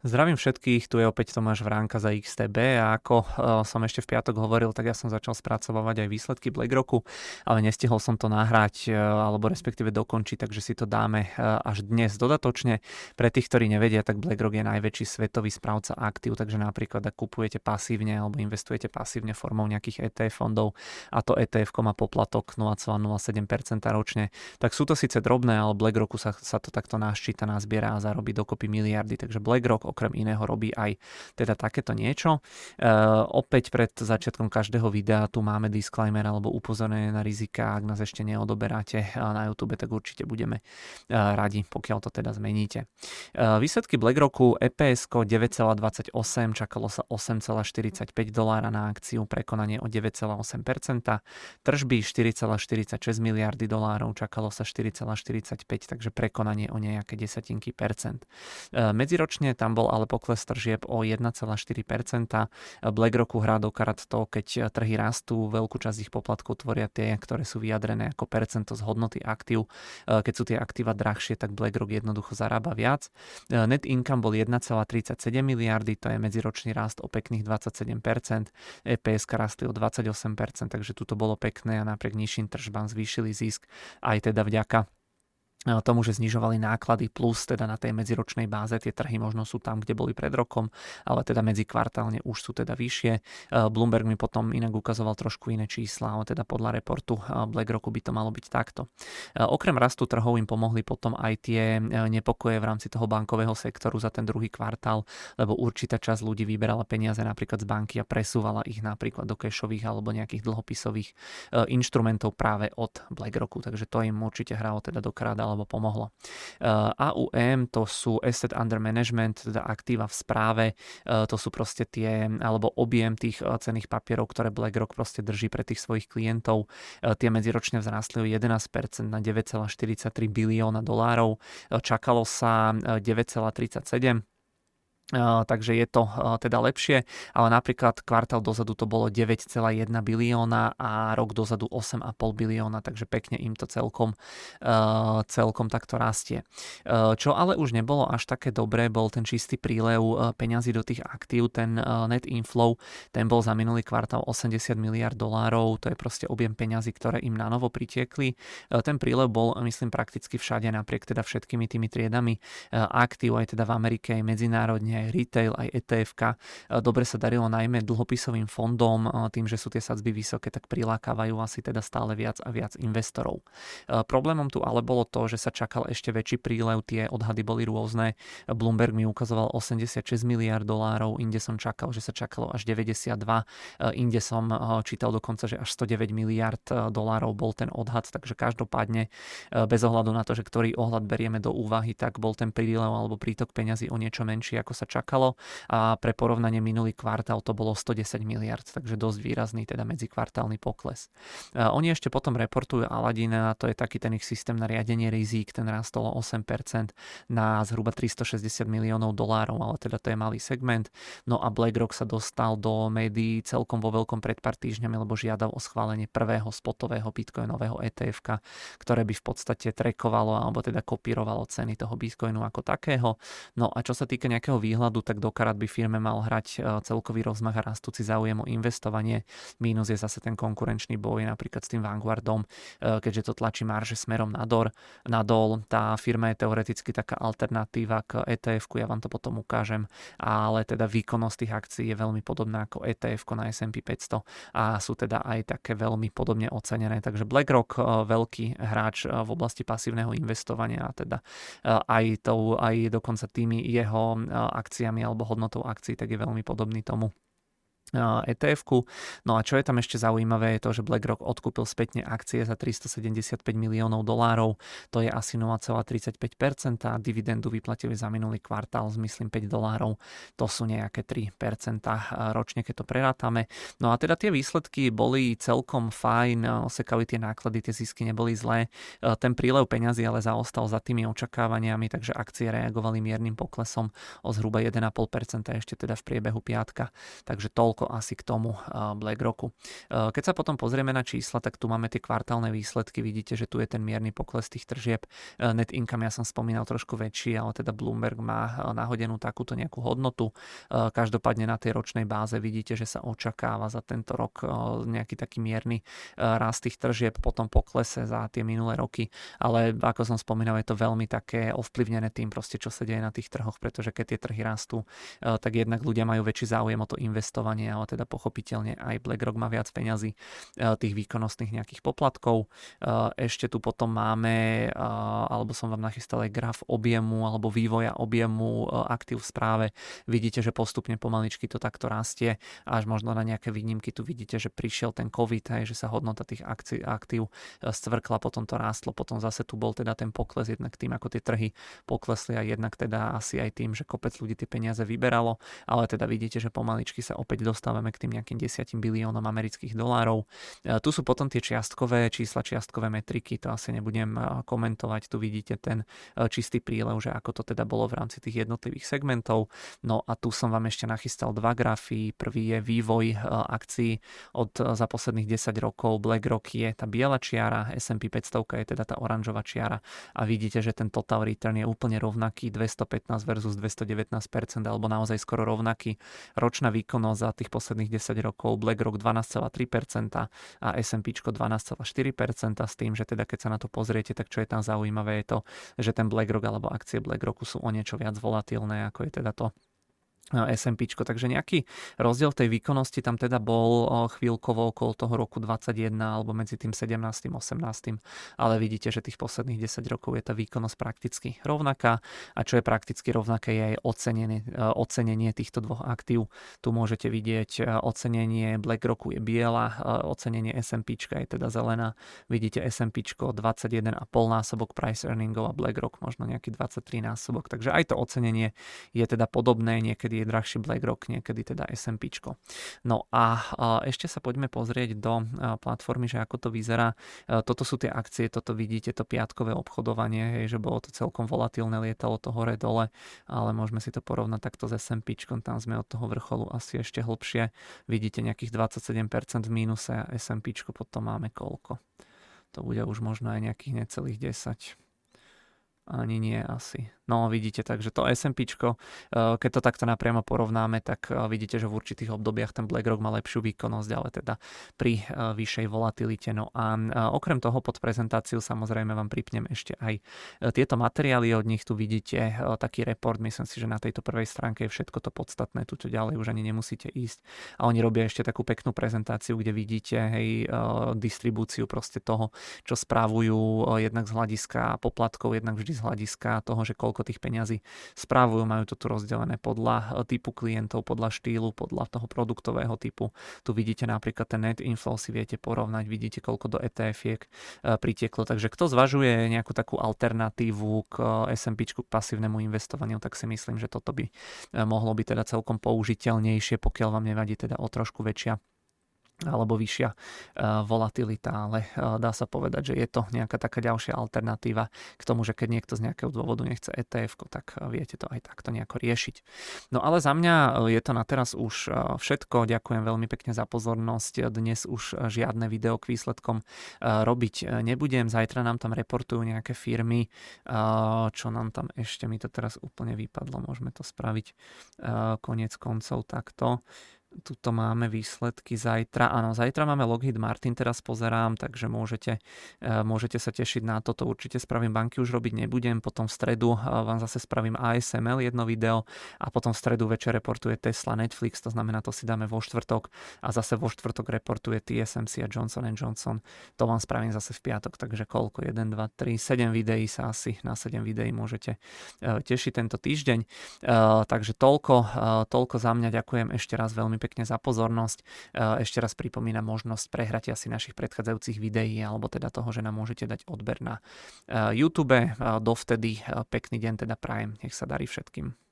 Zdravím všetkých, tu je opäť Tomáš Vránka za XTB a ako uh, som ešte v piatok hovoril, tak ja som začal spracovávať aj výsledky BlackRocku, ale nestihol som to nahrať uh, alebo respektíve dokončiť, takže si to dáme uh, až dnes dodatočne. Pre tých, ktorí nevedia, tak BlackRock je najväčší svetový správca aktív, takže napríklad ak kupujete pasívne alebo investujete pasívne formou nejakých ETF fondov a to ETF má poplatok 0,07% ročne, tak sú to síce drobné, ale BlackRocku sa, sa to takto naščíta, nazbiera a zarobí dokopy miliardy, takže BlackRock okrem iného robí aj teda takéto niečo. E, opäť pred začiatkom každého videa tu máme disclaimer alebo upozornenie na rizika. Ak nás ešte neodoberáte na YouTube, tak určite budeme e, radi, pokiaľ to teda zmeníte. E, výsledky BlackRocku EPS 9,28, čakalo sa 8,45 dolára na akciu, prekonanie o 9,8%, tržby 4,46 miliardy dolárov, čakalo sa 4,45, takže prekonanie o nejaké desatinky percent. E, medziročne tam bol bol ale pokles tržieb o 1,4%. BlackRocku hrá do karat to, keď trhy rastú, veľkú časť ich poplatkov tvoria tie, ktoré sú vyjadrené ako percento z hodnoty aktív. Keď sú tie aktíva drahšie, tak BlackRock jednoducho zarába viac. Net income bol 1,37 miliardy, to je medziročný rast o pekných 27%, EPS rastli o 28%, takže tuto bolo pekné a napriek nižším tržbám zvýšili zisk aj teda vďaka tomu, že znižovali náklady plus teda na tej medziročnej báze. Tie trhy možno sú tam, kde boli pred rokom, ale teda medzikvartálne už sú teda vyššie. E, Bloomberg mi potom inak ukazoval trošku iné čísla, ale teda podľa reportu e, BlackRocku by to malo byť takto. E, okrem rastu trhov im pomohli potom aj tie nepokoje v rámci toho bankového sektoru za ten druhý kvartál, lebo určitá časť ľudí vyberala peniaze napríklad z banky a presúvala ich napríklad do cashových alebo nejakých dlhopisových inštrumentov práve od BlackRocku, takže to im určite hralo teda do alebo pomohlo. Eh, AUM to sú Asset Under Management, teda aktíva v správe, eh, to sú proste tie, alebo objem tých eh, cených papierov, ktoré BlackRock proste drží pre tých svojich klientov. Tie medziročne vzrástli o 11% na 9,43 bilióna dolárov. Čakalo sa 9,37 takže je to teda lepšie, ale napríklad kvartál dozadu to bolo 9,1 bilióna a rok dozadu 8,5 bilióna, takže pekne im to celkom, celkom takto rastie. Čo ale už nebolo až také dobré, bol ten čistý prílev peňazí do tých aktív, ten net inflow, ten bol za minulý kvartál 80 miliard dolárov, to je proste objem peňazí, ktoré im na novo pritiekli. Ten prílev bol, myslím, prakticky všade, napriek teda všetkými tými triedami aktív, aj teda v Amerike, aj medzinárodne, aj retail, aj etf Dobre sa darilo najmä dlhopisovým fondom, tým, že sú tie sadzby vysoké, tak prilákavajú asi teda stále viac a viac investorov. Problémom tu ale bolo to, že sa čakal ešte väčší prílev, tie odhady boli rôzne. Bloomberg mi ukazoval 86 miliard dolárov, inde som čakal, že sa čakalo až 92, inde som čítal dokonca, že až 109 miliard dolárov bol ten odhad, takže každopádne bez ohľadu na to, že ktorý ohľad berieme do úvahy, tak bol ten prílev alebo prítok peňazí o niečo menší, ako sa čakalo a pre porovnanie minulý kvartál to bolo 110 miliard, takže dosť výrazný teda medzikvartálny pokles. Oni ešte potom reportujú Aladin, a to je taký ten ich systém na riadenie rizík, ten rastol o 8% na zhruba 360 miliónov dolárov, ale teda to je malý segment. No a BlackRock sa dostal do médií celkom vo veľkom pred pár týždňami, lebo žiadal o schválenie prvého spotového bitcoinového ETF, ktoré by v podstate trekovalo alebo teda kopírovalo ceny toho bitcoinu ako takého. No a čo sa týka nejakého výhľadu, výhľadu, tak dokarat by firme mal hrať e, celkový rozmach a rastúci záujem o investovanie. Mínus je zase ten konkurenčný boj napríklad s tým Vanguardom, e, keďže to tlačí marže smerom nador, nadol. Tá firma je teoreticky taká alternatíva k etf ja vám to potom ukážem, ale teda výkonnosť tých akcií je veľmi podobná ako etf na S&P 500 a sú teda aj také veľmi podobne ocenené. Takže BlackRock, e, veľký hráč v oblasti pasívneho investovania a teda aj, tou, aj dokonca tými jeho akcií akciami alebo hodnotou akcií, tak je veľmi podobný tomu etf. No a čo je tam ešte zaujímavé je to, že BlackRock odkúpil spätne akcie za 375 miliónov dolárov, to je asi 0,35% a dividendu vyplatili za minulý kvartál z myslím 5 dolárov, to sú nejaké 3% ročne, keď to prerátame. No a teda tie výsledky boli celkom fajn, osekali tie náklady, tie zisky neboli zlé, ten prílev peňazí ale zaostal za tými očakávaniami, takže akcie reagovali miernym poklesom o zhruba 1,5% ešte teda v priebehu piatka, takže toľko toľko asi k tomu BlackRocku. Keď sa potom pozrieme na čísla, tak tu máme tie kvartálne výsledky. Vidíte, že tu je ten mierny pokles tých tržieb. Net income ja som spomínal trošku väčší, ale teda Bloomberg má nahodenú takúto nejakú hodnotu. Každopádne na tej ročnej báze vidíte, že sa očakáva za tento rok nejaký taký mierny rast tých tržieb, potom poklese za tie minulé roky. Ale ako som spomínal, je to veľmi také ovplyvnené tým proste, čo sa deje na tých trhoch, pretože keď tie trhy rastú, tak jednak ľudia majú väčší záujem o to investovanie, ale teda pochopiteľne aj BlackRock má viac peňazí tých výkonnostných nejakých poplatkov. Ešte tu potom máme, alebo som vám nachystal aj graf objemu alebo vývoja objemu aktív v správe. Vidíte, že postupne pomaličky to takto rastie, až možno na nejaké výnimky tu vidíte, že prišiel ten COVID, aj, že sa hodnota tých akcií, aktív stvrkla, potom to rástlo, potom zase tu bol teda ten pokles jednak tým, ako tie trhy poklesli a jednak teda asi aj tým, že kopec ľudí tie peniaze vyberalo, ale teda vidíte, že pomaličky sa opäť dostávame k tým nejakým 10 biliónom amerických dolárov. Tu sú potom tie čiastkové čísla, čiastkové metriky, to asi nebudem komentovať, tu vidíte ten čistý prílev, že ako to teda bolo v rámci tých jednotlivých segmentov. No a tu som vám ešte nachystal dva grafy. Prvý je vývoj akcií od za posledných 10 rokov. BlackRock je tá biela čiara, S&P 500 je teda tá oranžová čiara a vidíte, že ten total return je úplne rovnaký 215 versus 219% alebo naozaj skoro rovnaký. Ročná výkonnosť za tých posledných 10 rokov BlackRock 12,3% a S&P 12,4% s tým, že teda keď sa na to pozriete, tak čo je tam zaujímavé je to, že ten BlackRock alebo akcie BlackRocku sú o niečo viac volatilné, ako je teda to SMP. Takže nejaký rozdiel tej výkonnosti tam teda bol chvíľkovo okolo toho roku 21 alebo medzi tým 17. 18. Ale vidíte, že tých posledných 10 rokov je tá výkonnosť prakticky rovnaká a čo je prakticky rovnaké je aj ocenenie, ocenenie týchto dvoch aktív. Tu môžete vidieť ocenenie BlackRocku je biela, ocenenie SMP je teda zelená. Vidíte SMP 21,5 násobok price earningov a BlackRock možno nejaký 23 násobok. Takže aj to ocenenie je teda podobné, niekedy je drahší BlackRock, niekedy teda SMP. No a ešte sa poďme pozrieť do platformy, že ako to vyzerá. Toto sú tie akcie, toto vidíte, to piatkové obchodovanie, hej, že bolo to celkom volatilné, lietalo to hore dole, ale môžeme si to porovnať takto s SMP, tam sme od toho vrcholu asi ešte hlbšie. Vidíte nejakých 27% v mínuse a SMP potom máme koľko. To bude už možno aj nejakých necelých 10. Ani nie asi. No vidíte, takže to SMP, eh, keď to takto napriamo porovnáme, tak eh, vidíte, že v určitých obdobiach ten BlackRock má lepšiu výkonnosť, ale teda pri eh, vyššej volatilite. No a okrem toho pod prezentáciu samozrejme vám pripnem ešte aj tieto materiály od nich. Tu vidíte taký report, myslím si, že na tejto prvej stránke je všetko to podstatné, tu ďalej už ani nemusíte ísť. A oni robia ešte takú peknú prezentáciu, kde vidíte hej, distribúciu proste toho, čo správujú jednak z hľadiska poplatkov, jednak vždy z hľadiska toho, že koľko tých peňazí správujú, majú to tu rozdelené podľa e, typu klientov, podľa štýlu, podľa toho produktového typu. Tu vidíte napríklad ten net inflow si viete porovnať, vidíte koľko do ETF-iek e, pritieklo. Takže kto zvažuje nejakú takú alternatívu k e, S&P, k pasívnemu investovaniu, tak si myslím, že toto by mohlo byť teda celkom použiteľnejšie, pokiaľ vám nevadí teda o trošku väčšia alebo vyššia uh, volatilita, ale uh, dá sa povedať, že je to nejaká taká ďalšia alternatíva k tomu, že keď niekto z nejakého dôvodu nechce ETF, tak uh, viete to aj takto nejako riešiť. No ale za mňa je to na teraz už všetko. Ďakujem veľmi pekne za pozornosť. Dnes už žiadne video k výsledkom robiť nebudem. Zajtra nám tam reportujú nejaké firmy, čo nám tam ešte, mi to teraz úplne vypadlo, môžeme to spraviť konec koncov takto. Tuto máme výsledky zajtra. Áno, zajtra máme Lockheed Martin, teraz pozerám, takže môžete, e, môžete sa tešiť na toto. Určite spravím banky, už robiť nebudem. Potom v stredu e, vám zase spravím ASML jedno video a potom v stredu večer reportuje Tesla Netflix, to znamená, to si dáme vo štvrtok a zase vo štvrtok reportuje TSMC a Johnson Johnson. To vám spravím zase v piatok, takže koľko? 1, 2, 3, 7 videí sa asi na 7 videí môžete e, tešiť tento týždeň. Takže toľko, toľko za mňa. Ďakujem ešte raz veľmi pekne za pozornosť. E, ešte raz pripomínam možnosť prehratia si našich predchádzajúcich videí alebo teda toho, že nám môžete dať odber na e, YouTube. E, dovtedy pekný deň teda prajem. Nech sa darí všetkým.